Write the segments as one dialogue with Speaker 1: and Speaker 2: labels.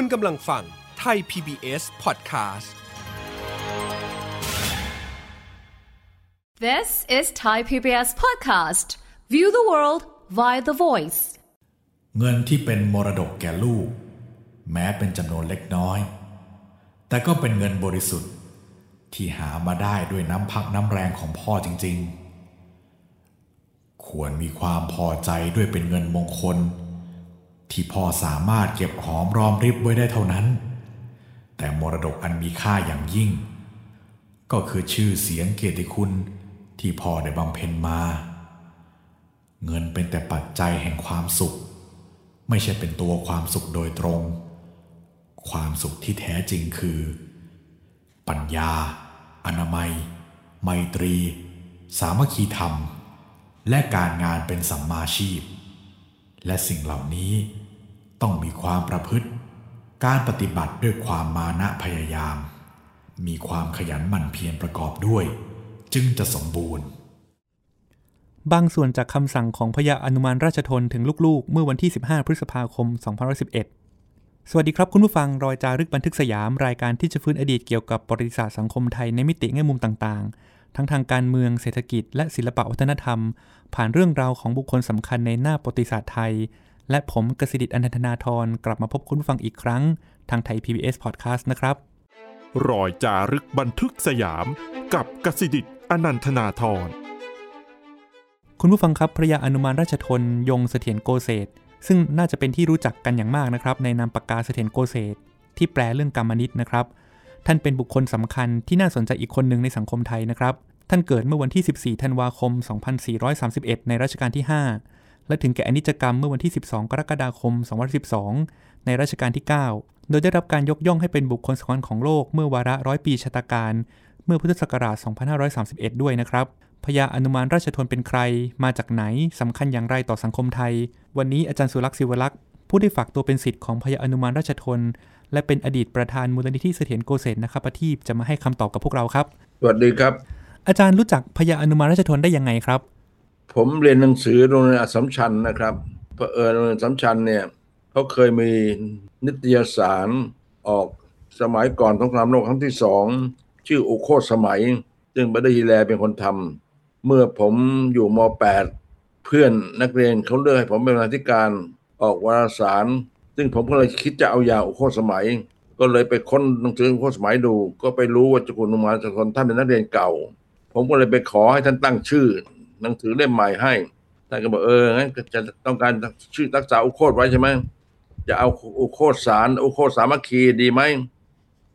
Speaker 1: คุณกำลังฟังไทย PBS Podcast
Speaker 2: This is Thai PBS Podcast. View the world via the voice.
Speaker 3: เงินที่เป็นมรดกแก่ลูก แม้เป็นจำนวนเล็กน้อย แต่ก็เป็นเงินบริสุทธิ์ ที่หามาได้ด้วยน้ำพักน้ำแรงของพ่อจริง ๆ ควรมีความพอใจด้วยเป็นเงินมงคล ที่พ่อสามารถเก็บหอมรอมริบไว้ได้เท่านั้น แต่มรดกอันมีค่าอย่างยิ่ง ก็คือชื่อเสียงเกียรติคุณที่พ่อได้บำเพ็ญมา เงินเป็นแต่ปัจจัยแห่งความสุข ไม่ใช่เป็นตัวความสุขโดยตรง ความสุขที่แท้จริงคือ ปัญญา อนามัย ไมตรี สามัคคีธรรม และการงานเป็นสัมมาชีพ และสิ่งเหล่านี้ ต้องมีความประพฤติ การปฏิบัติด้วยความมานะพยายาม มีความขยันหมั่นเพียรประกอบด้วย จึงจะสมบูรณ์
Speaker 4: บางส่วนจากคำสั่งของพระยาอนุมานราชทนถึงลูกๆ เมื่อวันที่ 15 พฤษภาคม2011 สวัสดีครับคุณผู้ฟังรอยจารึกบันทึกสยามรายการที่จะฟื้นอดีตเกี่ยวกับประวัติศาสตร์สังคมไทยในมิติแง่มุมต่างๆ ทั้งทางการเมืองเศรษฐกิจ และศิลปวัฒนธรรม ผ่านเรื่องราวของบุคคลสำคัญในหน้าประวัติศาสตร์ไทย และผมกสิดิตอนันทนาทรกลับมาพบคุณผู้ฟังอีกครั้ง ทางไทย PBS Podcast นะครับ
Speaker 5: รอยจารึกบันทึกสยาม กับกสิดิตอนันทนาทร
Speaker 4: คุณผู้ฟังครับพระยาอนุมานราชทนยงเสถียรโกเศษซึ่งน่าจะเป็นที่รู้จักกันอย่างมากนะครับในนามปากกาเสถียรโกเศษที่แปลเรื่องกรรมนิตนะครับ ท่านเป็นบุคคลสำคัญที่น่าสนใจอีกคนหนึ่งในสังคมไทยนะครับ ท่านเกิดเมื่อวันที่ 14 ธันวาคม 2431 ในรัชกาลที่ 5 และถึงแก่อนิจกรรมเมื่อวันที่ 12 กรกฎาคม 2012 ในรัชกาลที่ 9 โดยได้รับการยกย่องให้เป็นบุคคลสำคัญของโลกเมื่อวาระร้อยปีชะตาการ เมื่อพุทธศักราช 2531 ด้วยนะครับพญาอนุมานราชทนเป็นใคร มาจากไหนสำคัญอย่างไรต่อสังคมไทย วันนี้อาจารย์สุรักษ์ศิวลักษ์ผู้ได้ฝากตัวเป็นศิษย์ของพญาอนุมานราชทน และเป็นอดีตประธานมูลนิธิเสถียรโกเศษนะครับประทีปจะมาให้คำตอบกับพวกเราครับ
Speaker 6: สวัสดีครับ
Speaker 4: อาจารย์รู้จักพญาอนุมานราชทนได้ยังไงครับ
Speaker 6: ผมเรียนหนังสือโรงเรียนอัสมชัญนะครับเพอเออโรงเรียนอัสสัมชัญเนี่ยเขาเคยมีนิตยสารออกสมัยก่อนสงครามโลกครั้งที่สองชื่ออุโคตสมัย ซึ่งบัดฮีแลเป็นคนทำเมื่อผมอยู่ม .8 เพื่อนนักเรียนเขาเลือกให้ผมเป็นบรรณาธิการออกวารสาร ซึ่งผมก็เลยคิดจะเอายาอุโคตสมัย ก็เลยไปค้นหนังสืออุโคตสมัยดู ก็ไปรู้ว่าจ้าคุณอุมาจักรคนท่านเป็นนักเรียนเก่า ผมก็เลยไปขอให้ท่านตั้งชื่อ หนังสือเล่มใหม่ให้ท่านก็บอกเอองั้นจะต้องการชื่อรักษาอุโคตไว้ใช่ไหมจะเอาอุโคตสารอุโคตสามัคคีดีไหม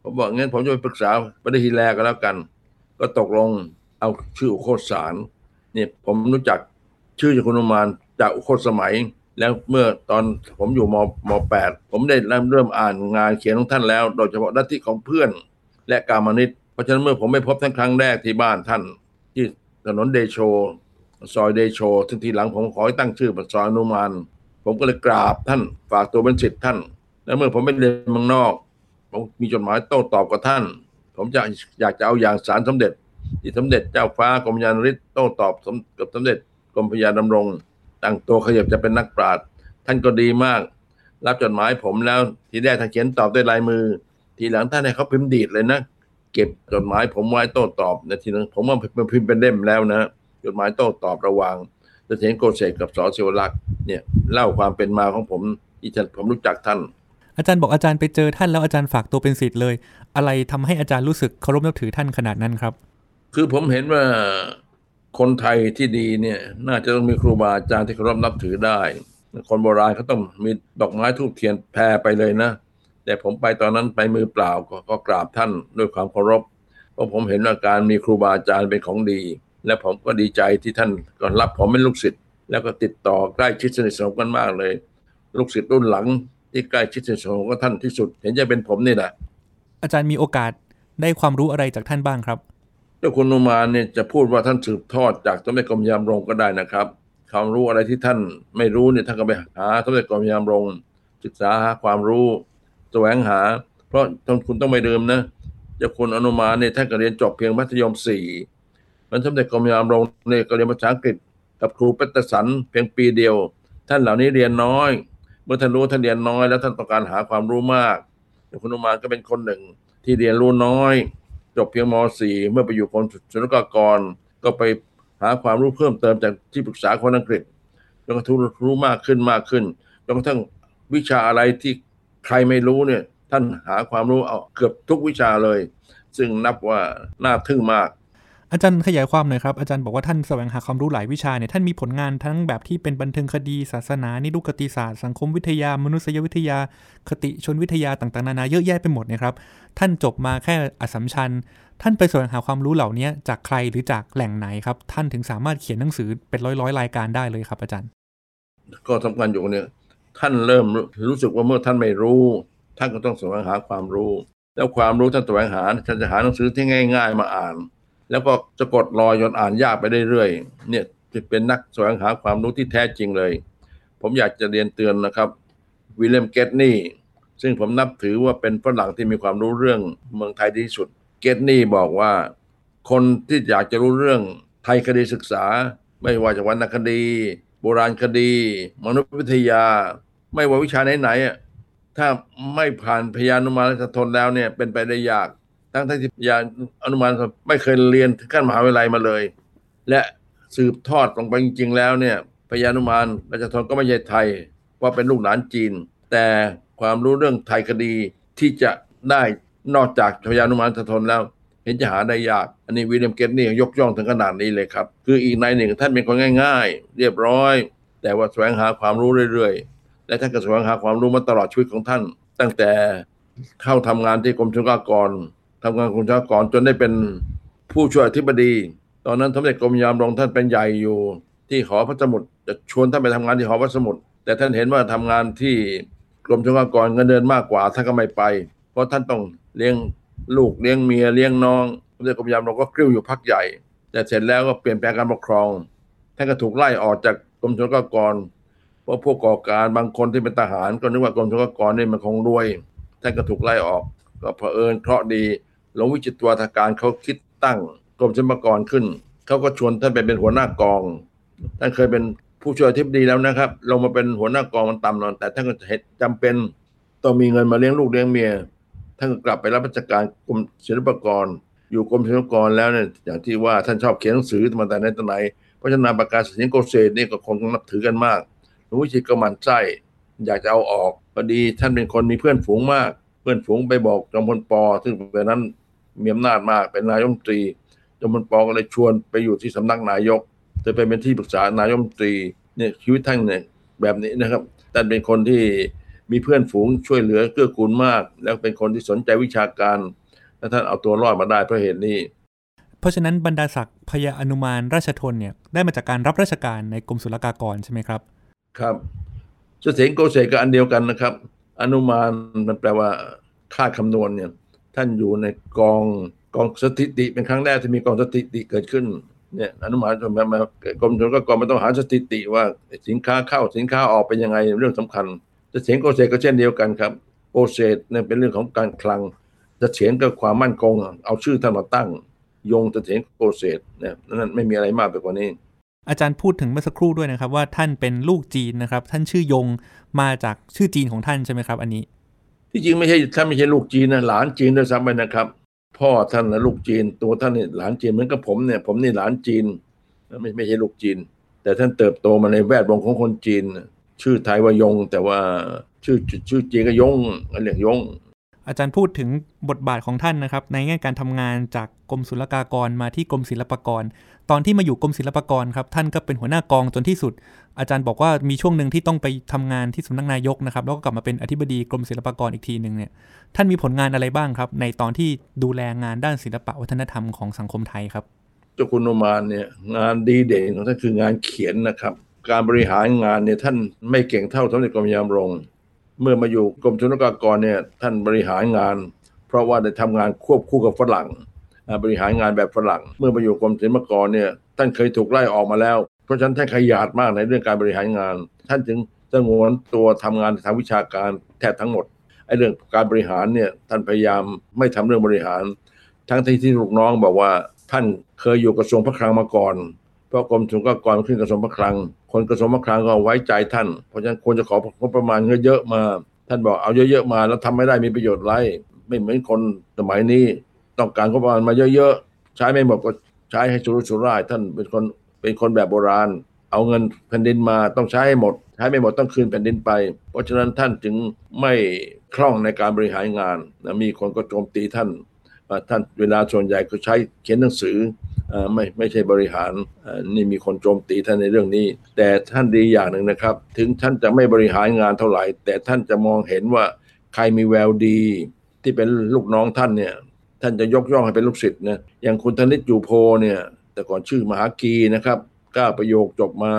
Speaker 6: ผมบอกงั้นผมจะไปปรึกษาบัดฮีแลก็แล้วกัน ก็ตกลงเอาชื่ออุโคตสารเนี่ยผมรู้จักชื่อจากคุณอุมานจากอุโคตสมัย แล้วเมื่อตอนผมอยู่มมแปดผมได้เริ่มเริ่มอ่านงานเขียนของท่านแล้ว โดยเฉพาะลัทธิของเพื่อน และกามนิตเพราะฉะนั้นเมื่อผมไม่พบท่านครั้งแรกที่บ้านท่านที่ถนนเดโช ซอยเดโชซึ่งทีหลังผมขอให้ตั้งชื่อเป็นซอยอนุมานผมก็เลยกราบท่านฝากตัวเป็นศิษย์ท่าน แล้วเมื่อผมไปเรียนเมืองนอก ผมมีจดหมายโต้ตอบกับท่าน ผมจะอยากจะเอาอย่างสารสมเด็จ ที่สมเด็จเจ้าฟ้ากรมยานฤทธิ์โต้ตอบกับสมเด็จกรมพยาดำรงตั้งตัวขยับจะเป็นนักปราชญ์ท่านก็ดีมาก รับจดหมายผมแล้วทีแรกท่านเขียนตอบด้วยลายมือ ทีหลังท่านให้เขาพิมพ์ดีดเลยนะ เก็บจดหมายผมไว้โต้ตอบในทีนั้นผมว่ามันพิมพ์เป็นเล่มแล้วนะ จดหมายโต้ตอบระหว่างเสถียรโกเศษกับสอศิวลักษณ์เนี่ยเล่าความเป็นมาของผมที่ฉันผมรู้จักท่าน
Speaker 4: อาจารย์บอกอาจารย์ไปเจอท่านแล้วอาจารย์ฝากตัวเป็นศิษย์เลย อะไรทำให้อาจารย์รู้สึกเคารพนับถือท่านขนาดนั้นครับ
Speaker 6: คือผมเห็นว่าคนไทยที่ดีเนี่ยน่าจะต้องมีครูบาอาจารย์ที่เคารพนับถือได้ คนโบราณเขาต้องมีดอกไม้ทูบเทียนแพรไปเลยนะ แต่ผมไปตอนนั้นไปมือเปล่าก็ก็กราบท่านด้วยความเคารพ เพราะผมเห็นว่าการมีครูบาอาจารย์เป็นของดี และผมก็ดีใจที่ท่านก่อนรับผมเป็นลูกศิษย์แล้วก็ติดต่อใกล้ชิดสนิทสนมกันมากเลย ลูกศิษย์รุ่นหลังที่ใกล้ชิดสนิทสนมกับท่านที่สุด เห็นจะเป็นผมนี่แหละ
Speaker 4: อาจารย์มีโอกาสได้ความรู้อะไรจากท่านบ้างครับ
Speaker 6: เจ้าคุณนุมานเนี่ยจะพูดว่าท่านสืบทอดจากสมเด็จกรมยามรงก็ได้นะครับความรู้อะไรที่ท่านไม่รู้เนี่ยท่านก็ไปหาสมเด็จกรมยามรงศึกษาหาความรู้แสวงหา เพราะท่านคุณต้องไม่ลืมนะเจ้าคุณอนุมานเนี่ยท่านก็เรียนจบเพียงมัธยมสี่ มันสมเด็จกรมยามรงเนี่ยก็เรียนภาษาอังกฤษ กับครูเปตเตสันเพียงปีเดียว ท่านเหล่านี้เรียนน้อย เมื่อท่านรู้ท่านเรียนน้อย แล้วท่านต้องการหาความรู้มากคุณอุมานก็เป็นคนหนึ่งที่เรียนรู้น้อย จบเพียงม .4 เมื่อไปอยู่กรมศุลกากร ก็ไปหาความรู้เพิ่มเติมจากที่ปรึกษาคนอังกฤษจนกระทั่งรู้มากขึ้นมากขึ้นจนกระทั่งวิชาอะไรที่ใครไม่รู้เนี่ย ท่านหาความรู้เอาเกือบทุกวิชาเลย ซึ่งนับว่าน่าทึ่งมาก
Speaker 4: อาจารย์ขยายความหน่อยครับ อาจารย์บอกว่าท่านแสวงหาความรู้หลายวิชาเนี่ยท่านมีผลงานทั้งแบบที่เป็นบันเทิงคดีศาสนา นิรุกติศาสตร์ สังคมวิทยามนุษยวิทยา คติชนวิทยาต่างๆนานาเยอะแยะไปหมดนี่ยครับ ท่านจบมาแค่อสัมชัญ ท่านไปแสวงหาความรู้เหล่านี้จากใครหรือจากแหล่งไหนครับ ท่านถึงสามารถเขียนหนังสือเป็นร้อยร้อยๆรายการได้เลยครับ อาจารย์
Speaker 6: ก็สำคัญอยู่เนี่ยท่านเริ่มรู้สึกว่าเมื่อท่านไม่รู้ ท่านก็ต้องแสวงหาความรู้ แล้วความรู้ท่านแสวงหาท่านจะหาหนังสือที่ง่าย ๆ มาอ่าน แล้วก็จะกดรอยจนอ่านยากไปเรื่อยๆเนี่ยจะเป็นนักแสวงหาความรู้ที่แท้จริงเลย ผมอยากจะเรียนเตือนนะครับวิลเลียมเกตนี่ซึ่งผมนับถือว่าเป็นฝรั่งที่มีความรู้เรื่องเมืองไทยที่สุด เกตนี่บอกว่าคนที่อยากจะรู้เรื่องไทยคดีศึกษา ไม่ว่าจะวรรณคดี โบราณคดี มนุษยวิทยา ไม่ว่าวิชาไหนๆอะถ้าไม่ผ่านพยานุมานรัชทนแล้วเนี่ยเป็นไปได้ยาก ทั้งที่พยานอนุมานไม่เคยเรียนถึงขั้นมหาวิทยาลัยมาเลย และสืบทอดลงไปจริงๆแล้วเนี่ยพยานุมานรัชทนก็ไม่ใช่ไทยว่าเป็นลูกหลานจีน แต่ความรู้เรื่องไทยคดีที่จะได้นอกจากพยานุมานรัชทนแล้ว เห็นจะหาได้ยาก อันนี้วิลเลียมเกตนี่ยกย่องถึงขนาดนี้เลยครับ คืออีกในหนึ่งท่านเป็นคนง่าย ๆ เรียบร้อย แต่ว่าแสวงหาความรู้เรื่อยๆ และท่านก็แสวงหาความรู้มาตลอดชีวิตของท่าน ตั้งแต่เข้าทำงานที่กรมศุลกากร ทำงานกรมศุลกากรจนได้เป็นผู้ช่วยอธิบดี ตอนนั้นสมเด็จกรมยามรงท่านเป็นใหญ่อยู่ ที่หอพระสมุทรจะชวนท่านไปทำงานที่หอพระสมุทรแต่ท่านเห็นว่าทำงานที่กรมศุลกากรเงินเดือนมากกว่าท่านก็ไม่ไป เพราะท่านต้องเลี้ยงลูกเลี้ยงเมียเลี้ยงน้องสมเด็จกรมยามรงก็กริ้วอยู่พักใหญ่ แต่เสร็จแล้วก็เปลี่ยนแปลงการปกครองท่านก็ถูกไล่ออกจากกรมศุลกากรเพราะพวกก่อการบางคนที่เป็นทหารก็นึกว่ากรมศุลกากรนี่มันคงรวยท่านก็ถูกไล่ออกก็เผอิญเคราะห์ดี หลวงวิจิตวาทการเขาคิดตั้งกรมศิลปากรขึ้น เขาก็ชวนท่านไปเป็นหัวหน้ากอง ท่านเคยเป็นผู้ช่วยอธิบดีแล้วนะครับ ลงมาเป็นหัวหน้ากองมันต่ำนอยแต่ท่านก็เห็นจำเป็นต้องมีเงินมาเลี้ยงลูกเลี้ยงเมีย ท่านก็กลับไปรับราชการกรมศิลปากร อยู่กรมศิลปากรแล้วเนี่ย อย่างที่ว่าท่านชอบเขียนหนังสือมาแต่ไหนแต่ไหนพราะฉะนั้นประกาศสินโกเศษนี่ก็คงนับถือกันมากหลวงวิจิตก็มันไส้อยากจะเอาออกพอดีท่านเป็นคนมีเพื่อนฝูงมาก เพื่อนฝูงไปบอกจอมพลปอซึ่งเป็นนั้น มีอำนาจมากเป็นนายกรัฐมนตรีจอมพลปก็เลยชวนไปอยู่ที่สำนักนายกจะไปเป็นที่ปรึกษานายกรัฐมนตรีเนี่ยชีวิตท่านเนี่ยแบบนี้นะครับท่านเป็นคนที่มีเพื่อนฝูงช่วยเหลือเกื้อกูลมาก แล้วเป็นคนที่สนใจวิชาการและท่านเอาตัวรอดมาได้เพราะเหตุนี้
Speaker 4: เพราะฉะนั้นบรรดาศักดิ์พยาอนุมานราชทนเนี่ยได้มาจากการรับราชการในกรมศุลกากรใช่ไหมครับ
Speaker 6: ครับเสถียรโกเศษก็อันเดียวกันนะครับ อนุมานมันแปลว่าค่าคำนวณเนี่ย ท่านอยู่ในกองกองสถิติเป็นครั้งแรกที่มีกองสถิติเกิดขึ้นเนี่ยอนุมานจนมามากรมชนก็กรมมันต้องหาสถิติว่าสินค้าเข้าสินค้าออกเป็นยังไงเรื่องสำคัญเสียรโกเศษก็เช่นเดียวกันครับโกเศษเนี่ยเป็นเรื่องของการคลังเสียรก็ความมั่นคง เอาชื่อท่านมาตั้งยงเสียรโกเศษเนี่ยนั่นไม่มีอะไรมากไปกว่านี้
Speaker 4: อาจารย์พูดถึงเมื่อสักครู่ด้วยนะครับ ว่าท่านเป็นลูกจีนนะครับ ท่านชื่อยงมาจากชื่อจีนของท่านใช่ไหมครับ อันนี้
Speaker 6: ที่จริงไม่ใช่ท่านไม่ใช่ลูกจีนนะหลานจีนด้วยซ้ำไปนะครับ พ่อท่านนะลูกจีน ตัวท่านนี่หลานจีนเหมือนกับผมเนี่ยผมนี่หลานจีนไม่ไม่ใช่ลูกจีน แต่ท่านเติบโตมาในแวดวงของคนจีน ชื่อไทยว่ายง แต่ว่าชื่อชื่อจีนก็ยงเรียกยง
Speaker 4: อาจารย์พูดถึงบทบาทของท่านนะครับ ในแง่การทำงานจากกรมศุลกากรมาที่กรมศิลปากร ตอนที่มาอยู่กรมศิลปากรครับท่านก็เป็นหัวหน้ากองจนที่สุด อาจารย์บอกว่ามีช่วงหนึ่งที่ต้องไปทำงานที่สำนักนายกนะครับแล้วก็กลับมาเป็นอธิบดีกรมศิลปากรอีกทีหนึ่งเนี่ยท่านมีผลงานอะไรบ้างครับ ในตอนที่ดูแลงานด้านศิลปะวัฒนธรรมของสังคมไทยครับ
Speaker 6: เจ้าคุณโนมานเนี่ยงานดีเด่นของท่านคืองานเขียนนะครับ การบริหารงานเนี่ยท่านไม่เก่งเท่าสมเด็จกรมยามรงเมื่อมาอยู่กรมชนกากรเนี่ยท่านบริหารงาน เพราะว่าได้ทำงานควบคู่กับฝรั่ง บริหารงานแบบฝรั่ง เมื่อมาอยู่กรมศิลปากรเนี่ยท่านเคยถูกไล่ออกมาแล้ว เพราะฉะนั้นท่านขยันมากในเรื่องการบริหารงาน ท่านจึงสงวนตัวทำงานทางวิชาการแทบทั้งหมดไอ้เรื่องการบริหารเนี่ยท่านพยายามไม่ทำเรื่องบริหาร ทั้งที่ที่ลูกน้องบอกว่าท่านเคยอยู่กระทรวงพระคลังมาก่อนเพราะกรมศุลกากรขึ้นกระทรวงพระคลัง คนกระทรวงพระคลังก็ไว้ใจท่าน เพราะฉะนั้นควรจะของบประมาณเงินเยอะมาทท่านบอกเอาเยอะๆมาแล้วทำไม่ได้มีประโยชน์ไรไม่เหมือนคนสมัยนี้ ต้องการงบประมาณมาเยอะๆ ใช้ไม่หมดก็ใช้ให้สุรุ่ยสุร่าย ท่านเป็นคนเป็นคนแบบโบราณ เอาเงินแผ่นดินมาต้องใช้ให้หมด ใช้ไม่หมดต้องคืนแผ่นดินไป เพราะฉะนั้นท่านจึงไม่คล่องในการบริหารงานนะมีคนก็โจมตีท่านท่านเวลาส่วนใหญ่ก็ใช้เขียนหนังสือไม่ไม่ใช่บริหารนี่มีคนโจมตีท่านในเรื่องนี้ แต่ท่านดีอย่างหนึ่งนะครับ ถึงท่านจะไม่บริหารงานเท่าไหร่ แต่ท่านจะมองเห็นว่าใครมีแววดีที่เป็นลูกน้องท่านเนี่ย ท่านจะยกย่องให้เป็นลูกศิษย์นะอย่างคุณธนิตอยู่โพเนี่ย แต่ก่อนชื่อมหากีนะครับก้าประโยคจบมา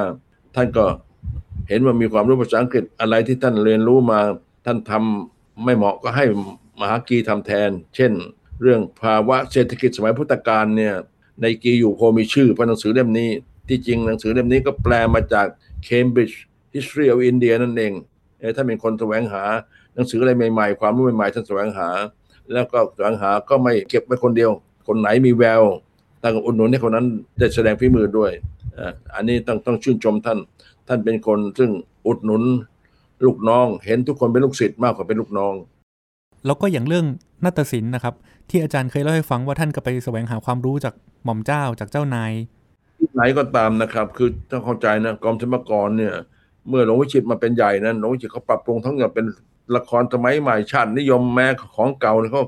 Speaker 6: ท่านก็เห็นว่ามีความรู้ภาษาอังกฤษอะไรที่ท่านเรียนรู้มา ท่านทำไม่เหมาะก็ให้มหากีทำแทน เช่น เรื่องภาวะเศรษฐกิจสมัยพุทธกาลเนี่ยในกีอยู่โพมีชื่อพระหนังสือเล่มนี้ ที่จริงหนังสือเล่มนี้ก็แปลมาจาก Cambridge History of India นั่นเองเอถ้าเป็นคนแสวงหาหนังสืออะไรใหม่ๆ ความรู้ใหม่ๆท่านแสวงหา แล้วก็แสวงหาก็ไม่เก็บไว้คนเดียว คนไหนมีแววท่านก็อุดหนุนให้คนนั้นได้แสดงฝีมือด้วยอ่าอันนี้ต้องต้องชื่นชมท่าน ท่านเป็นคนซึ่งอุดหนุนลูกน้อง เห็นทุกคนเป็นลูกศิษย์มากกว่าเป็นลูกน้อง
Speaker 4: แล้วก็อย่างเรื่องนาฏศิลป์นะครับ ที่อาจารย์เคยเล่าให้ฟังว่าท่านก็ไปแสวงหาความรู้จากหม่อมเจ้าจากเจ้านาย
Speaker 6: ที่ไหนก็ตามนะครับ คือต้องเข้าใจนะกรมศิลปากรเนี่ย เมื่อหลวงวิจิตรมาเป็นใหญ่นั้นหลวงวิจิตรเขาปรับปรุงทั้งหมดเป็น ละครสมัยใหม่ชาตินิยมแม้ของเก่าเนี่ยเขา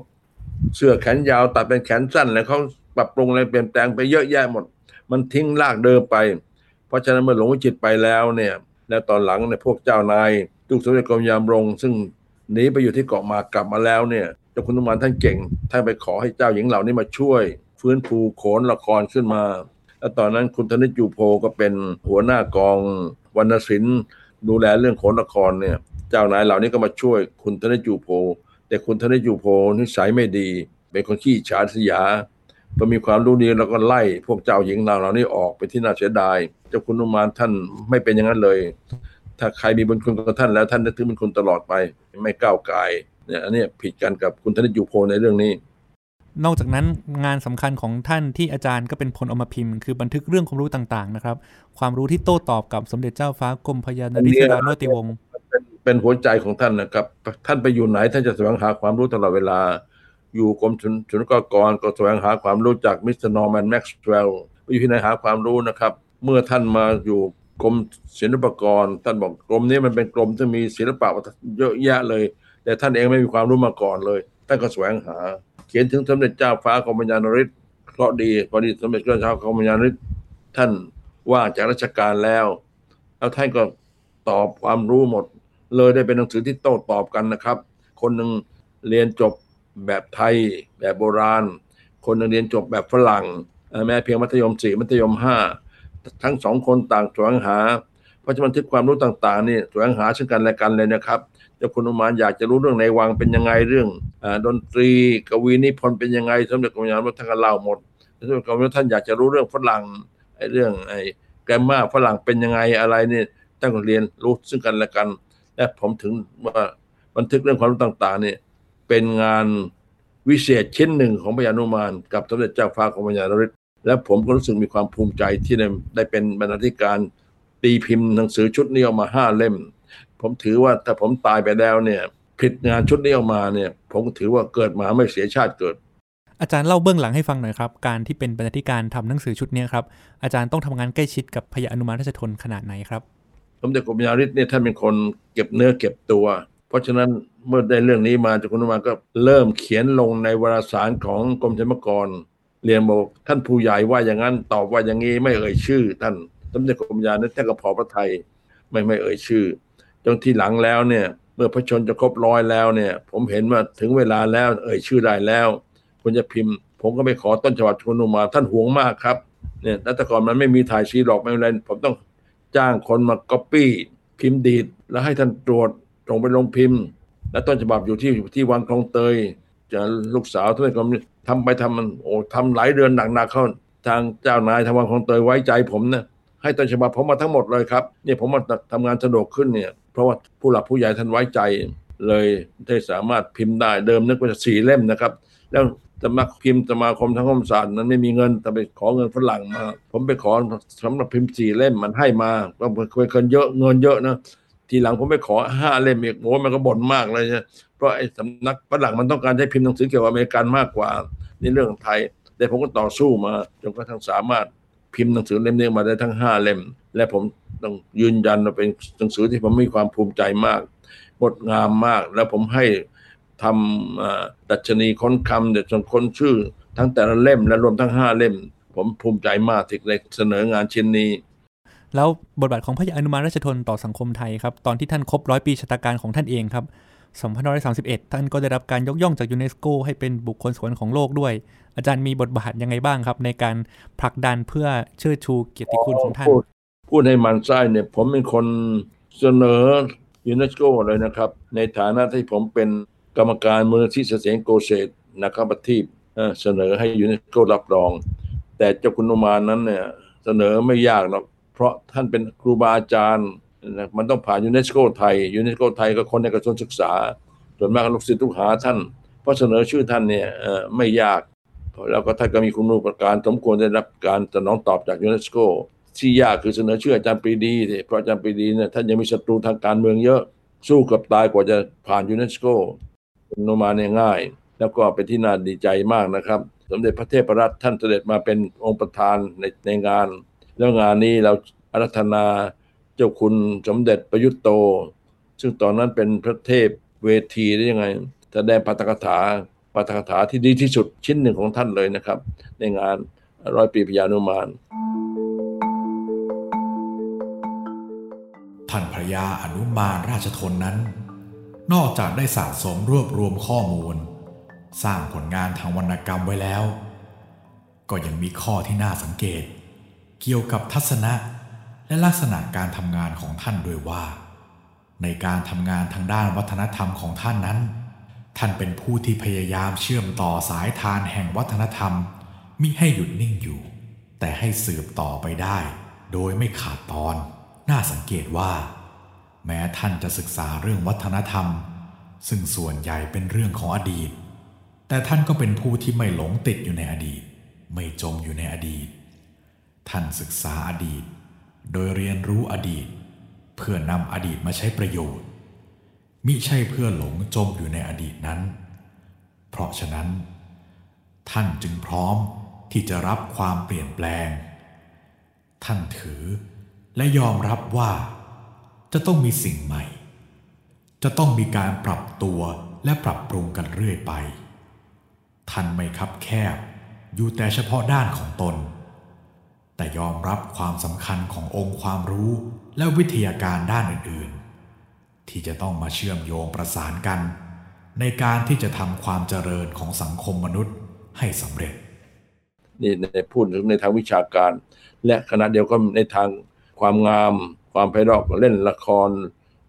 Speaker 6: เสื้อแขนยาวตัดเป็นแขนสั้นแล้วเขาปรับปรุงอะไรเปลี่ยนแปลงไปเยอะแยะหมด มันทิ้งรากเดิมไป เพราะฉะนั้นเมื่อหลวงวิจิตไปแล้วเนี่ย แล้วตอนหลังเนี่ยพวกเจ้านายทุกสมเด็จกรมยามรงซึ่งหนีไปอยู่ที่เกาะมากลับมาแล้วเนี่ยเจ้าคุณนุมานท่านเก่งท่านไปขอให้เจ้าหญิงเหล่านี้มาช่วย ฟื้นฟูโขนละครขึ้นมา แล้วตอนนั้นคุณธนิตยูโพก็เป็นหัวหน้ากองวรรณศิลป์ดูแลเรื่องโขนละครเนี่ย จ้านายเหล่านี้ก็มาช่วยคุณธนจูโพ แต่คุณธนจูโพนิสัยไม่ดี เป็นคนขี้ฉาดสยาพอมีความรู้ดีแล้วก็ไล่พวกเจ้าหญิงเหล่านี้ออกไปที่น่าเสียดาย เจ้าคุณนุมานท่านไม่เป็นอย่างนั้นเลย ถ้าใครมีบุญคุณกับท่านแล้วท่านจะถือบุญคุณตลอดไป ไม่ก้าวไกลเนี่ยอันนี้ผิดกันกับคุณธนจูโพในเรื่องนี้
Speaker 4: นอกจากนั้นงานสำคัญของท่านที่อาจารย์ก็เป็นผลเอามาพิมพ์คือบันทึกเรื่องความรู้ต่างๆนะครับ ความรู้ที่โต้ตอบกับสมเด็จเจ้าฟ้ากรมพระยานริศรานุวัดติวงศ์
Speaker 6: เป็นหัวใจของท่านนะครับ ท่านไปอยู่ไหนท่านจะแสวงหาความรู้ตลอดเวลา อยู่กรมศุลศุลกากรก็แสวงหาความรู้จากมิสเตอร์ Norman Maxwell ไปอยู่ที่ไหนหาความรู้นะครับ เมื่อท่านมาอยู่กรมศิลปากร ท่านบอกกรมนี้มันเป็นกรมที่มีศิลปะเยอะแยะเลย แต่ท่านเองไม่มีความรู้มาก่อนเลย ท่านก็แสวงหา เขียนถึงสมเด็จเจ้าฟ้ากรมพยานริศเคราะห์ดีพอดีสมเด็จเจ้าฟ้ากรมพยานริศท่านว่างจากราชการแล้ว แล้วท่านก็ตอบความรู้หมด เลยได้เป็นหนังสือที่โต้ตอบกันนะครับ คนหนึ่งเรียนจบแบบไทย แบบโบราณ คนหนึ่งเรียนจบแบบฝรั่ง แม้เพียงมัธยมสี่มัธยมห้าทั้งสองคนต่างแสวงหา เพราะฉะนั้นทึกความรู้ต่าง ๆ นี่แสวงหาซึ่งกันและกันเลยนะครับเจ้าคุณอุมานอยากจะรู้เรื่องในวังเป็นยังไงเรื่องอดนตรีกวีนิพนธ์เป็นยังไงสมเด็จกรมยานวัฒนก็เล่าหมดสมเด็จกรมยานท่านอยากจะรู้เรื่องฝรั่งไอ้เรื่องไอ้แกรมมาฝรั่งเป็นยังไงอะไรเนี่ยท่านก็เรียนรู้ซึ่งกันและกัน และผมถึงว่าบันทึกเรื่องความรู้ต่าง ๆ เนี่ยเป็นงานวิเศษชิ้นหนึ่งของพญานุมาน กับสมเด็จเจ้าฟ้ากรมพญานริศและผมก็รู้สึกมีความภูมิใจที่ได้ได้เป็นบรรณาธิการตีพิมพ์หนังสือชุดนี้ออกมาห้าเล่ม ผมถือว่าถ้าผมตายไปแล้วเนี่ยผลิตงานชุดนี้ออกมาเนี่ย ผมถือว่าเกิดมาไม่เสียชาติเกิด
Speaker 4: อาจารย์เล่าเบื้องหลังให้ฟังหน่อยครับ การที่เป็นบรรณาธิการทำหนังสือชุดนี้ครับอาจารย์ต้องทำงานใกล้ชิดกับพญาอนุมานราชทนขนาดไหนครับ
Speaker 6: มเด็จกรมยาริศเนี่ยท่านเป็นคนเก็บเนื้อเก็บตัว เพราะฉะนั้นเมื่อได้เรื่องนี้มาจากคุณมาก็เริ่มเขียนลงในวารสารของกรมศิลปากร เรียนบอกท่านผู้ใหญ่ว่าอย่างนั้นตอบว่าอย่างนี้ไม่เอ่ยชื่อ ท่านสมเด็จกรมยาริศท่านก็พอพระไทยไม่ไม่เอ่ยชื่อจนที่หลังแล้วเนี่ยเมื่อพระชนจะครบร้อยแล้วเนี่ย ผมเห็นว่าถึงเวลาแล้ว เอ่ยชื่อได้แล้วควรจะพิมพ์ ผมก็ไปขอต้นฉบับคุณมา ท่านห่วงมากครับเนี่ยแล้วแต่ก่อนมันไม่มีถ่ายชีหรอกไม่เป็นไรผมต้อง จ้างคนมาก๊อปปี้พิมพ์ดีดแล้วให้ท่านตรวจส่งไปลงพิมพ์ และต้นฉบับอยู่ที่ที่วังคลองเตยจะลูกสาวท่านก็ทำไปทำมันโอ้ทำหลายเดือนหนักๆเข้าทางเจ้านายทางวังคลองเตยไว้ใจผมนะให้ต้นฉบับผมมาทั้งหมดเลยครับเนี่ยผมมาทำงานสะดวกขึ้นเนี่ย เพราะว่าผู้หลักผู้ใหญ่ท่านไว้ใจเลยได้สามารถพิมพ์ได้เดิมนึกว่าจะสี่เล่มนะครับ แล้ว สำนักพิมพ์สมาคมทางคมศาสตร์นั้นไม่มีเงินแต่ไปขอเงินฝรั่งมา ผมไปขอสำหรับพิมพ์สี่เล่มมันให้มาก็เคยเกินเยอะเงินเยอะนะทีหลังผมไปขอห้าเล่มอีกโอ้มันก็บ่นมากเลยนะเพราะไอ้สำนักฝรั่งมันต้องการให้พิมพ์หนังสือเกี่ยวกับอเมริกันมากกว่าในเรื่องไทย แต่ผมก็ต่อสู้มาจนกระทั่งสามารถพิมพ์หนังสือเล่มนี้มาได้ทั้งห้าเล่ม และผมต้องยืนยันว่าเป็นหนังสือที่ผมมีความภูมิใจมากงดงามมาก แล้วผมให้ ทำดัชนีค้นคำเด็ดจนค้นชื่อ ทั้งแต่ละเล่มและรวมทั้งห้าเล่ม ผมภูมิใจมากที่ได้เสนองานชิ้นนี้
Speaker 4: แล้วบทบาทของพระยาอนุมานราชทนต่อสังคมไทยครับ ตอนที่ท่านครบร้อยปีชะตาการของท่านเองครับ2531 ท่านก็ได้รับการยกย่องจากยูเนสโกให้เป็นบุคคลสวรรค์ของโลกด้วย อาจารย์มีบทบาทยังไงบ้างครับ ในการผลักดันเพื่อเชิดชูเกียรติคุณของท่าน
Speaker 6: พูดให้มันไส้เนี่ยผมเป็นคนเสนอยูเนสโกเลยนะครับ ในฐานะที่ผมเป็น กรรมการมูลนิธิเสฐียรโกเศศนะครับที่เสนอให้ยูเนสโกรับรอง แต่เจ้าคุณอนุมานนั้นเนี่ยเสนอไม่ยากหรอกเพราะท่านเป็นครูบาอาจารย์มันต้องผ่านยูเนสโกไทยยูเนสโกไทยก็คนในกระทรวงศึกษา ส่วนมากลูกศิษย์ลูกหาท่าน เพราะเสนอชื่อท่านเนี่ยไม่ยาก แล้วก็ท่านก็มีคุณูปการสมควรได้รับการสนองตอบจากยูเนสโกที่ยากคือเสนอชื่ออาจารย์ปรีดีเพราะอาจารย์ปรีดีเนี่ยท่านยังมีศัตรูทางการเมืองเยอะสู้กับตายกว่าจะผ่านยูเนสโก โนมาเนี่ยง่าย แล้วก็เป็นที่น่าดีใจมากนะครับ สมเด็จพระเทพรัตน์ท่านเสด็จมาเป็นองค์ประธานในในงาน แล้วงานนี้เราอารัธนาเจ้าคุณสมเด็จประยุทธ์โต ซึ่งตอนนั้นเป็นพระเทพเวทีได้ยังไงแสดงปาฐกถาปาฐกถาที่ดีที่สุดชิ้นหนึ่งของท่านเลยนะครับ ในงานร้อยปีพยานุมาน
Speaker 3: ท่านพระยาอนุมานราชทนนั้น นอกจากได้สะสมรวบรวมข้อมูล สร้างผลงานทางวรรณกรรมไว้แล้ว ก็ยังมีข้อที่น่าสังเกต เกี่ยวกับทัศนะและลักษณะการทำงานของท่านด้วยว่า ในการทำงานทางด้านวัฒนธรรมของท่านนั้น ท่านเป็นผู้ที่พยายามเชื่อมต่อสายทานแห่งวัฒนธรรมมิให้หยุดนิ่งอยู่ แต่ให้สืบต่อไปได้ โดยไม่ขาดตอน น่าสังเกตว่า แม้ท่านจะศึกษาเรื่องวัฒนธรรม ซึ่งส่วนใหญ่เป็นเรื่องของอดีต แต่ท่านก็เป็นผู้ที่ไม่หลงติดอยู่ในอดีต ไม่จมอยู่ในอดีต ท่านศึกษาอดีต โดยเรียนรู้อดีต เพื่อนำอดีตมาใช้ประโยชน์ มิใช่เพื่อหลงจมอยู่ในอดีตนั้น เพราะฉะนั้น ท่านจึงพร้อมที่จะรับความเปลี่ยนแปลง ท่านถือและยอมรับว่า จะต้องมีสิ่งใหม่ จะต้องมีการปรับตัวและปรับปรุงกันเรื่อยไป ท่านไม่คับแคบ อยู่แต่เฉพาะด้านของตน แต่ยอมรับความสำคัญขององค์ความรู้และวิทยาการด้านอื่นๆ ที่จะต้องมาเชื่อมโยงประสานกัน ในการที่จะทำความเจริญของสังคมมนุษย์ให้สำเร็จ
Speaker 6: นี่ในพูดถึงในทางวิชาการ และขณะเดียวกันในทางความงาม ความไพเราะเล่นละคร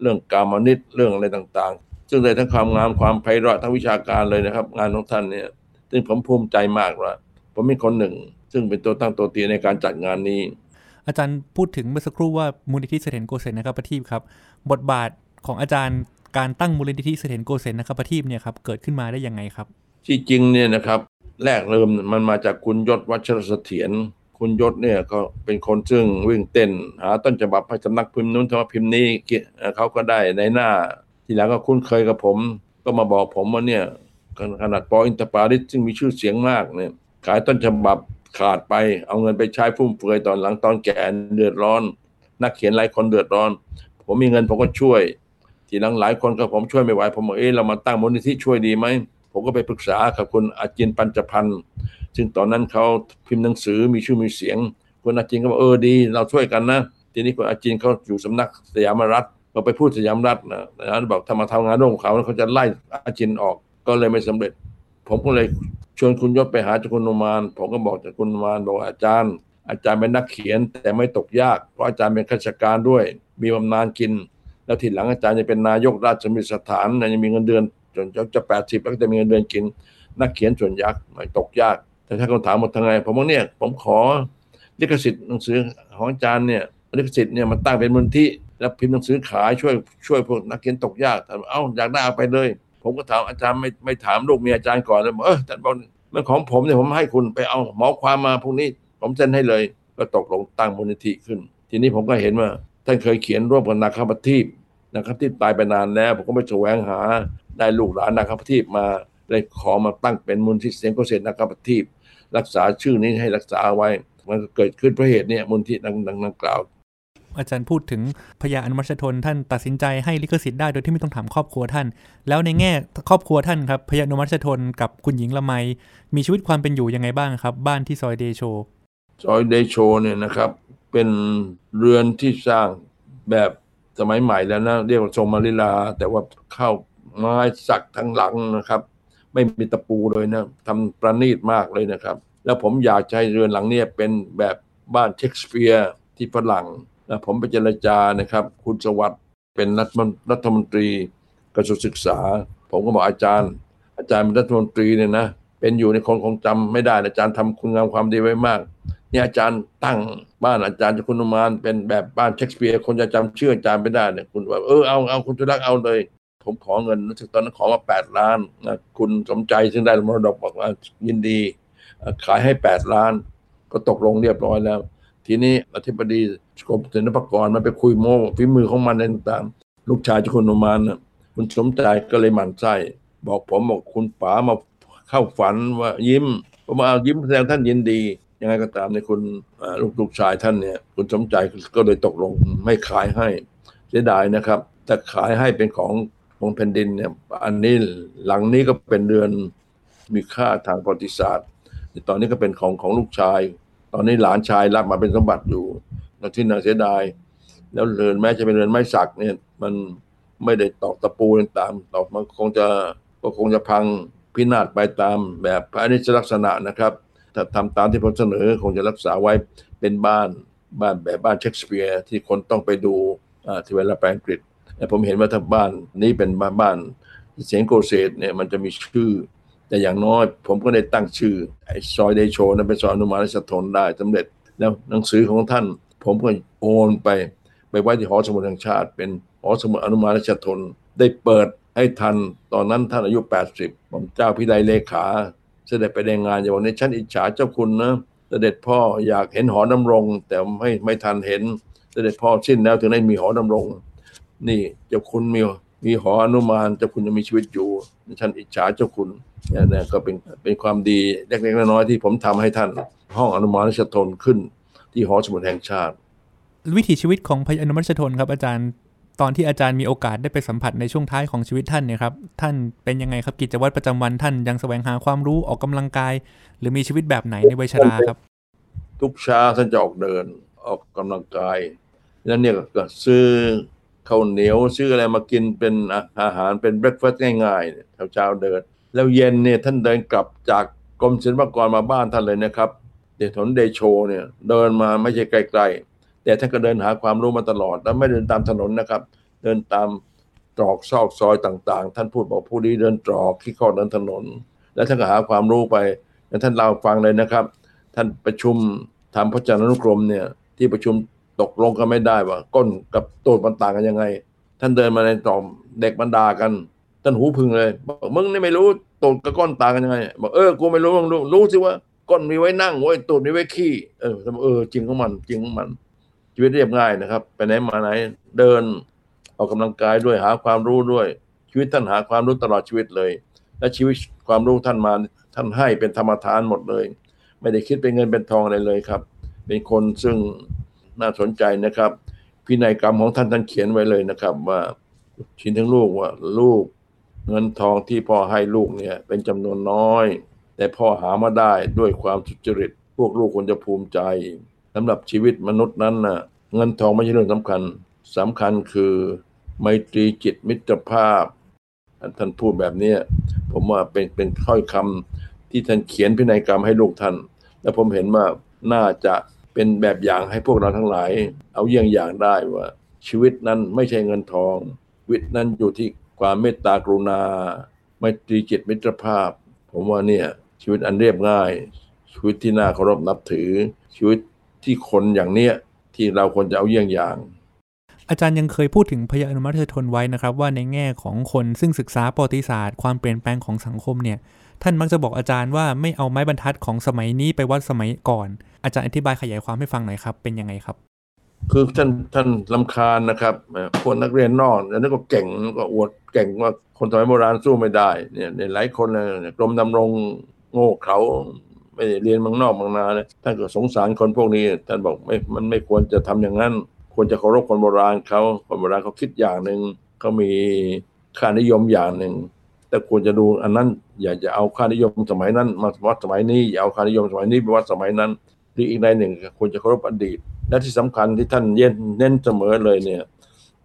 Speaker 6: เรื่องกามนิตเรื่องอะไรต่างๆ ซึ่งในทั้งความงามความไพเราะทั้งวิชาการเลยนะครับ งานของท่านเนี่ยซึ่งผมภูมิใจมากว่าผมเป็นคนหนึ่ง ซึ่งเป็นตัวตั้งตัวตีในการจัดงานนี้
Speaker 4: อาจารย์พูดถึงเมื่อสักครู่ว่ามูลนิธิเสถียรโกเซนนะครับประทีปครับ บทบาทของอาจารย์การตั้งมูลนิธิเสถียรโกเซนนะครับประทีปเนี่ยครับเกิดขึ้นมาได้ยังไงครับ
Speaker 6: ที่จริงเนี่ยนะครับแรกเริ่มมันมาจากคุณยศวัชรเสถียร คุณยศเนี่ยก็เป็นคนซึ่งวิ่งเต้น หาต้นฉบับให้สำนักพิมพ์นู้นสำนักพิมพ์นี้เขาก็ได้ในหน้า ทีหลังก็คุ้นเคยกับผม ก็มาบอกผมว่าเนี่ยขนาดปออินทปาริสซึ่งมีชื่อเสียงมากเนี่ย ขายต้นฉบับขาดไป เอาเงินไปใช้ฟุ่มเฟือยตอนหลังตอนแก่เดือดร้อน นักเขียนหลายคนเดือดร้อน ผมมีเงินผมก็ช่วย ทีหลังหลายคนก็ผมช่วยไม่ไหวผมบอกเออเรามาตั้งมูลนิธิช่วยดีไหม ผมก็ไปปรึกษากับคุณอาจินปัญจพันธ์ซึ่งตอนนั้นเขาพิมพ์หนังสือมีชื่อมีเสียง คุณอาจินก็บอกเออดี เราช่วยกันนะ ทีนี้คุณอาจินเขาอยู่สำนักสยามรัฐก็ไปพูดสยามรัฐนะนะบอกถ้ามาทำงานร่วมกับเขาเขาจะไล่อาจินออกก็เลยไม่สำเร็จ ผมก็เลยชวนคุณยศไปหาจ้าคุณนุมาน ผมก็บอกจากคุณนุมานบอกอาจารย์ อาจารย์เป็นนักเขียนแต่ไม่ตกยากเพราะอาจารย์เป็นข้าราชการด้วย มีบำนาญกิน แล้วทีหลังอาจารย์จะเป็นนายกราชมิตรสถานยังมีเงินเดือน จนจะแปดสิบแล้วก็จะมีเงินเดือนกิน นักเขียนส่วนยักษ์ไม่ตกยาก แต่ถ้าคนถามหมดทางไง ผมว่าเนี่ย ผมขอลิขสิทธิ์หนังสือของอาจารย์เนี่ยลิขสิทธิ์เนี่ยมันตั้งเป็นมูลที่แล้วพิมพ์หนังสือขายช่วยช่วยพวกนักเขียนตกยากเอ้าอยากได้เอาไปเลย ผมก็ถามอาจารย์ไม่ไม่ถามลูกเมียอาจารย์ก่อนเลยเอออาจารย์บอกมันของผมเนี่ยผมให้คุณไปเอาหมอความมาพวกนี้ผมเซ็นให้เลยก็ตกลงตั้งมูลนิธิขึ้น ทีนี้ผมก็เห็นว่าท่านเคยเขียนร่วมกับนาคาปทีปนะครับที่ตายไปนานแล้ว ผมก็ไปแสวงหา ได้ลูกหลานนะครับที่มาเลยขอมาตั้งเป็นมูลที่เสียงเกษตรนะครับที่รักษาชื่อนี้ให้รักษาไว้ มันก็เกิดขึ้นเพราะเหตุเนี่ยมูลที่ดังดังดังกล่าว
Speaker 4: อาจารย์พูดถึงพญาอนุมัชทนท่านตัดสินใจให้ลิขสิทธิ์ได้โดยที่ไม่ต้องถามครอบครัวท่าน แล้วในแง่ครอบครัวท่านครับพญาอนุมัชทนกับคุณหญิงละไม มีชีวิตความเป็นอยู่ยังไงบ้างครับ บ้านที่ซอยเดโช
Speaker 6: ซอยเดโชเนี่ยนะครับเป็นเรือนที่สร้างแบบสมัยใหม่แล้วนะ เรียกว่าทรงมาริลา แต่ว่าเข้า ไม้สักทั้งหลังนะครับ ไม่มีตะปูเลยนะทำประณีตมากเลยนะครับ แล้วผมอยากให้เรือนหลังนี้เป็นแบบบ้านเชคสเปียร์ที่ฝรั่งแล้วผมไปเจรจานะครับ คุณสวัสด์เป็นรัฐมนรัฐมนตรีกระทรวงศึกษา ผมก็บอกอาจารย์ อาจารย์เป็นรัฐมนตรีเนี่ยนะเป็นอยู่ในคนคงจำไม่ได้อาจารย์ทำคุณงามความดีไว้มากเนี่ยอาจารย์ตั้งบ้านอาจารย์จะคุณอุมานเป็นแบบบ้านเชคสเปียร์คนจะจำชื่ออาจารย์ไม่ได้เนี่ยคุณว่าเออเอาเอาคุณจุลักษ์เอาเลย ผมขอเงินรู้สึกตอนนั้นขอมาแปดล้านนะคุณสมใจซึ่งได้มรดกบอกว่ายินดีขายให้แปดล้าน ก็ตกลงเรียบร้อยแล้ว ทีนี้อธิบดีกรมศิลปากรมันไปคุยโม้ฝีมือของมันอะไรต่างๆลูกชายจ้าคุณอุมานนะคุณสมใจก็เลยหมั่นไส้บอกผมบอกคุณป๋ามาเข้าฝันว่ายิ้มผมว่าเอายิ้มแสดงท่านยินดียังไงก็ตามในคุณลูกลูกชายท่านเนี่ยคุณสมใจก็เลยตกลงไม่ขายให้เสียดายนะครับ แต่ขายให้เป็นของ ของแผ่นดินเนี่ยอันนี้หลังนี้ก็เป็นเรือนมีค่าทางประวัติศาสตร์ตอนนี้ก็เป็นของของลูกชาย ตอนนี้หลานชายรับมาเป็นสมบัติอยู่แล้วที่น่าเสียดาย แล้วเรือนแม้จะเป็นเรือนไม้สักเนี่ย มันไม่ได้ตอกตะปูตามตอกมันคงจะก็คงจะพังพินาศไปตามแบบพระนิจลักษณะนะครับ ถ้าทำตามที่ผมเสนอคงจะรักษาไว้เป็นบ้านบ้านแบบบ้านเชคสเปียร์ที่คนต้องไปดูอ่าที่เวลาไปอังกฤษ ผมเห็นว่าถ้าบ้านนี้เป็นบ้านบ้านเสียงโกเซตเนี่ยมันจะมีชื่อ แต่อย่างน้อยผมก็ได้ตั้งชื่อไอ้ซอยเดโชนั้นเป็นซอยอนุมาราชทนได้สำเร็จ แล้วหนังสือของท่าน ผมก็โอนไปไปไว้ที่หอสมุดแห่งชาติ เป็นหอสมุดอนุมาราชทนได้เปิดให้ทันตอนนั้นท่านอายุ 80 ผมเจ้าพิไดเลขา เสด็จไปในงานอย่างวันนี้ฉันอิจฉาเจ้าคุณนะเสด็จพ่ออยากเห็นหอดำรง แต่ไม่ไม่ทันเห็น เสด็จพ่อสิ้นแล้วถึงได้มีหอดำรง นี่เจ้าคุณมีมีหออนุมานเจ้าคุณยังมีชีวิตอยู่ฉันอิจฉาเจ้าคุณเนี่ยนะก็เป็นเป็นความดีเล็กๆน้อยๆที่ผมทำให้ท่าน ห้องอนุมานราชทนขึ้น ที่หอสมุดแห่งชาติ
Speaker 4: วิถีชีวิตของพญาอนุมัชทนครับอาจารย์ตอนที่อาจารย์มีโอกาสได้ไปสัมผัสในช่วงท้ายของชีวิตท่านเนี่ยครับท่านเป็นยังไงครับกิจวัตรประจำวันท่านยังแสวงหาความรู้ออกกำลังกาย หรือมีชีวิตแบบไหนในวัยชราครับ
Speaker 6: ทุกเช้าท่านจะออกเดินออกกำลังกาย แล้วเนี่ยก็ซื้อ ข้าวเหนียวซื้ออะไรมากินเป็นอาหารเป็นเบรคฟาสต์ง่ายๆเนี่ยเช้าเดิน แล้วเย็นเนี่ยท่านเดินกลับจากกรมศิลปากรมาบ้านท่านเลยนะครับเดชถนเดโชเนี่ยเดินมาไม่ใช่ไกลๆ แต่ท่านก็เดินหาความรู้มาตลอด แล้วไม่เดินตามถนนนะครับ เดินตามตรอกซอกซอยต่างๆ ท่านพูดบอกผู้นี้เดินตรอกที่ข้อเดินถนน แล้วท่านก็หาความรู้ไปแล้วท่านเล่าฟังเลยนะครับ ท่านประชุมทำพจนานุกรมเนี่ยที่ประชุม ตกลงกันไม่ได้ว่า ก้นกับตูดมันต่างกันยังไง ท่านเดินมาในตอมเด็กบรรดากัน ท่านหูพึงเลยบอกมึงนี่ไม่รู้ตูดกับก้นต่างกันยังไงบอกเออกูไม่รู้มึงรู้รู้สิว่าก้นมีไว้นั่งไว้ยตูดมีไว้ขี้เออเออจริงของมันจริงของมัน ชีวิตเรียบง่ายนะครับ ไปไหนมาไหนเดินออกกำลังกายด้วยหาความรู้ด้วย ชีวิตท่านหาความรู้ตลอดชีวิตเลย และชีวิตความรู้ท่านมาท่านให้เป็นธรรมทานหมดเลย ไม่ได้คิดเป็นเงินเป็นทองอะไรเลยครับ เป็นคนซึ่ง น่าสนใจนะครับ พินัยกรรมของท่านท่านเขียนไว้เลยนะครับ ว่าชินทั้งลูกว่าลูกเงินทองที่พ่อให้ลูกเนี่ย เป็นจำนวนน้อย แต่พ่อหามาได้ด้วยความสุจริต พวกลูกควรจะภูมิใจสำหรับชีวิตมนุษย์นั้นน่ะเงินทองไม่ใช่เรื่องสำคัญสำคัญคือไมตรีจิตมิตรภาพ ท่านพูดแบบนี้ผมว่าเป็นเป็นถ้อยคำที่ท่านเขียนพินัยกรรมให้ลูกท่าน และผมเห็นว่าน่าจะ เป็นแบบอย่างให้พวกเราทั้งหลาย เอาเยี่ยงอย่างได้ว่า ชีวิตนั้นไม่ใช่เงินทองชีวิตนั้นอยู่ที่ความเมตตากรุณาไมตรีจิตมิตรภาพ ผมว่าเนี่ยชีวิตอันเรียบง่าย ชีวิตที่น่าเคารพนับถือ ชีวิตที่คนอย่างเนี้ยที่เราควรจะเอาเยี่ยงอย่าง
Speaker 4: อาจารย์ยังเคยพูดถึงพญาอนุมัติทนไว้นะครับ ว่าในแง่ของคนซึ่งศึกษาประวัติศาสตร์ ความเปลี่ยนแปลงของสังคมเนี่ย ท่านมักจะบอกอาจารย์ว่าไม่เอาไม้บรรทัดของสมัยนี้ไปวัดสมัยก่อน อาจารย์อธิบายขยายความให้ฟังหน่อยครับ เป็นยังไงครับ
Speaker 6: คือท่านท่านลำคาญนะครับพวกนักเรียนนอกแล้วนั่นก็เก่งก็อวดเก่งว่าคนสมัยโบราณสู้ไม่ได้เนี่ยเนี่ยหลายคนเนี่ยกรมดำรงโง่เขาไม่ได้เรียนมืองนอกมืองนาเนี่ยท่านก็สงสารคนพวกนี้ ท่านบอกไม่มันไม่ควรจะทำอย่างนั้น ควรจะเคารพคนโบราณเขาคนโบราณเขาคิดอย่างหนึ่งเขามีค่านิยมอย่างหนึ่ง แต่ควรจะดูอันนั้น อย่าจะเอาค่านิยมสมัยนั้น มาวัดสมัยนี้อย่าเอาค่านิยมสมัยนี้ไปวัดสมัยนั้นหรืออีกในหนึ่งควรจะเคารพอดีต และที่สำคัญที่ท่านเน้นเน้นเสมอเลยเนี่ย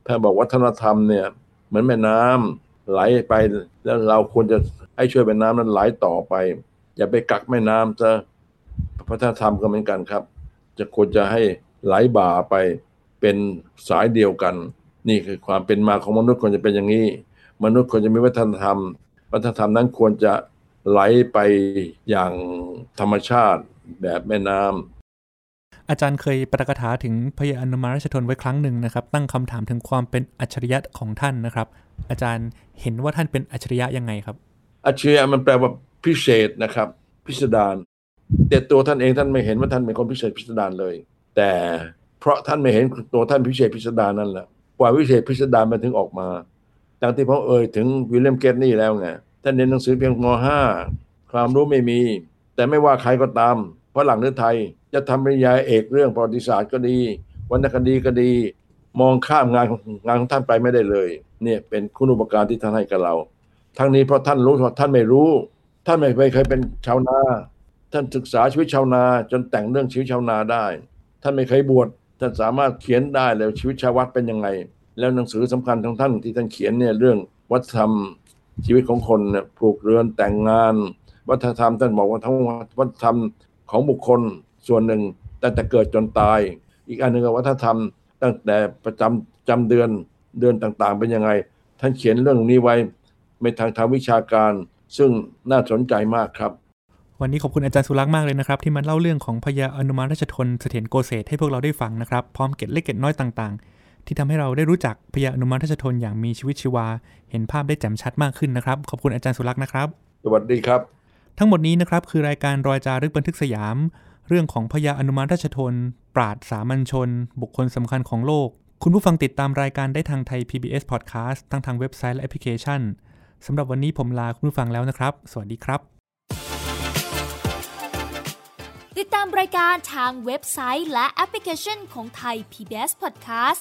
Speaker 6: ท่านบอกวัฒนธรรมเนี่ยเหมือนแม่น้ำไหลไปแล้วเราควรจะให้ช่วยแม่น้ำนั้นไหลต่อไป อย่าไปกักแม่น้ำจะวัฒนธรรมก็เหมือนกันครับ จะควรจะให้ไหลบ่าไปเป็นสายเดียวกัน นี่คือความเป็นมาของมนุษย์ควรจะเป็นอย่างนี้ มนุษย์ควรจะมีวัฒนธรรม วัฒนธรรมนั้นควรจะไหลไปอย่างธรรมชาติแบบแม่น้ำ
Speaker 4: อาจารย์เคยประกถาถึงพระยาอนุมาราชทนไว้ครั้งหนึ่งนะครับ ตั้งคำถามถึงความเป็นอัจฉริยะของท่านนะครับ อาจารย์เห็นว่าท่านเป็นอัจฉริยะยังไงครับ
Speaker 6: อัจฉริยะมันแปลว่าพิเศษนะครับ พิสดารแต่ตัวท่านเองท่านไม่เห็นว่าท่านเป็นคนพิเศษพิสดารเลย แต่เพราะท่านไม่เห็นตัวท่านพิเศษพิสดารนั่นแหละกว่าวิเศษพิสดารมันถึงออกมา ดังที่ผมเอ่ยถึงวิลเลียมเกตนี่แล้วไงท่านเรียนหนังสือเพียงม .5 ความรู้ไม่มี แต่ไม่ว่าใครก็ตามฝรั่งหรือไทยจะทำปริญญาเอกเรื่องประวัติศาสตร์ก็ดี วรรณคดีก็ดี มองข้ามงานงานของท่านไปไม่ได้เลย เนี่ยเป็นคุณอุปการที่ท่านให้กับเรา ทั้งนี้เพราะท่านรู้ว่าท่านไม่รู้ ท่านไม่เคยเป็นชาวนา ท่านศึกษาชีวิตชาวนา จนแต่งเรื่องชีวิตชาวนาได้ ท่านไม่เคยบวชท่านสามารถเขียนได้แล้วชีวิตชาววัดเป็นยังไง แล้วหนังสือสำคัญของท่านที่ท่านเขียนเนี่ยเรื่องวัฒนธรรมชีวิตของคนเนี่ยปลูกเรือนแต่งงาน วัฒนธรรมท่านบอกว่าทั้งวัฒนธรรมของบุคคลส่วนหนึ่งตั้งแต่เกิดจนตาย อีกอันหนึ่งวัฒนธรรม ตั้งแต่ประจำจำเดือนเดือนต่างๆ เป็นยังไง ท่านเขียนเรื่องนี้ไว้ในทางทางวิชาการ ซึ่งน่าสนใจมากครับ
Speaker 4: วันนี้ขอบคุณอาจารย์สุรักษ์มากเลยนะครับ ที่มาเล่าเรื่องของพญาอนุมานราชทนเสถียรโกเศสให้พวกเราได้ฟังนะครับ พร้อมเก็ดเล็กเก็ดน้อยต่างๆ ที่ทำให้เราได้รู้จักพญาอนุมานราชทนอย่างมีชีวิตชีวา เห็นภาพได้แจ่มชัดมากขึ้นนะครับ ขอบคุณอาจารย์สุรักษ์นะครับ
Speaker 6: สวัสดีครับ
Speaker 4: ทั้งหมดนี้นะครับคือรายการรอยจารึกบันทึกสยาม เรื่องของพญาอนุมานราชทน ปราดสามัญชน บุคคลสำคัญของโลก คุณผู้ฟังติดตามรายการได้ทางไทย PBS Podcast ทั้งทางเว็บไซต์และแอปพลิเคชันสำหรับวันนี้ผมลาคุณผู้ฟังแล้วนะครับ สวัสดีครับ
Speaker 7: ติดตามรายการทางเว็บไซต์และแอปพลิเคชันของไทย PBS Podcast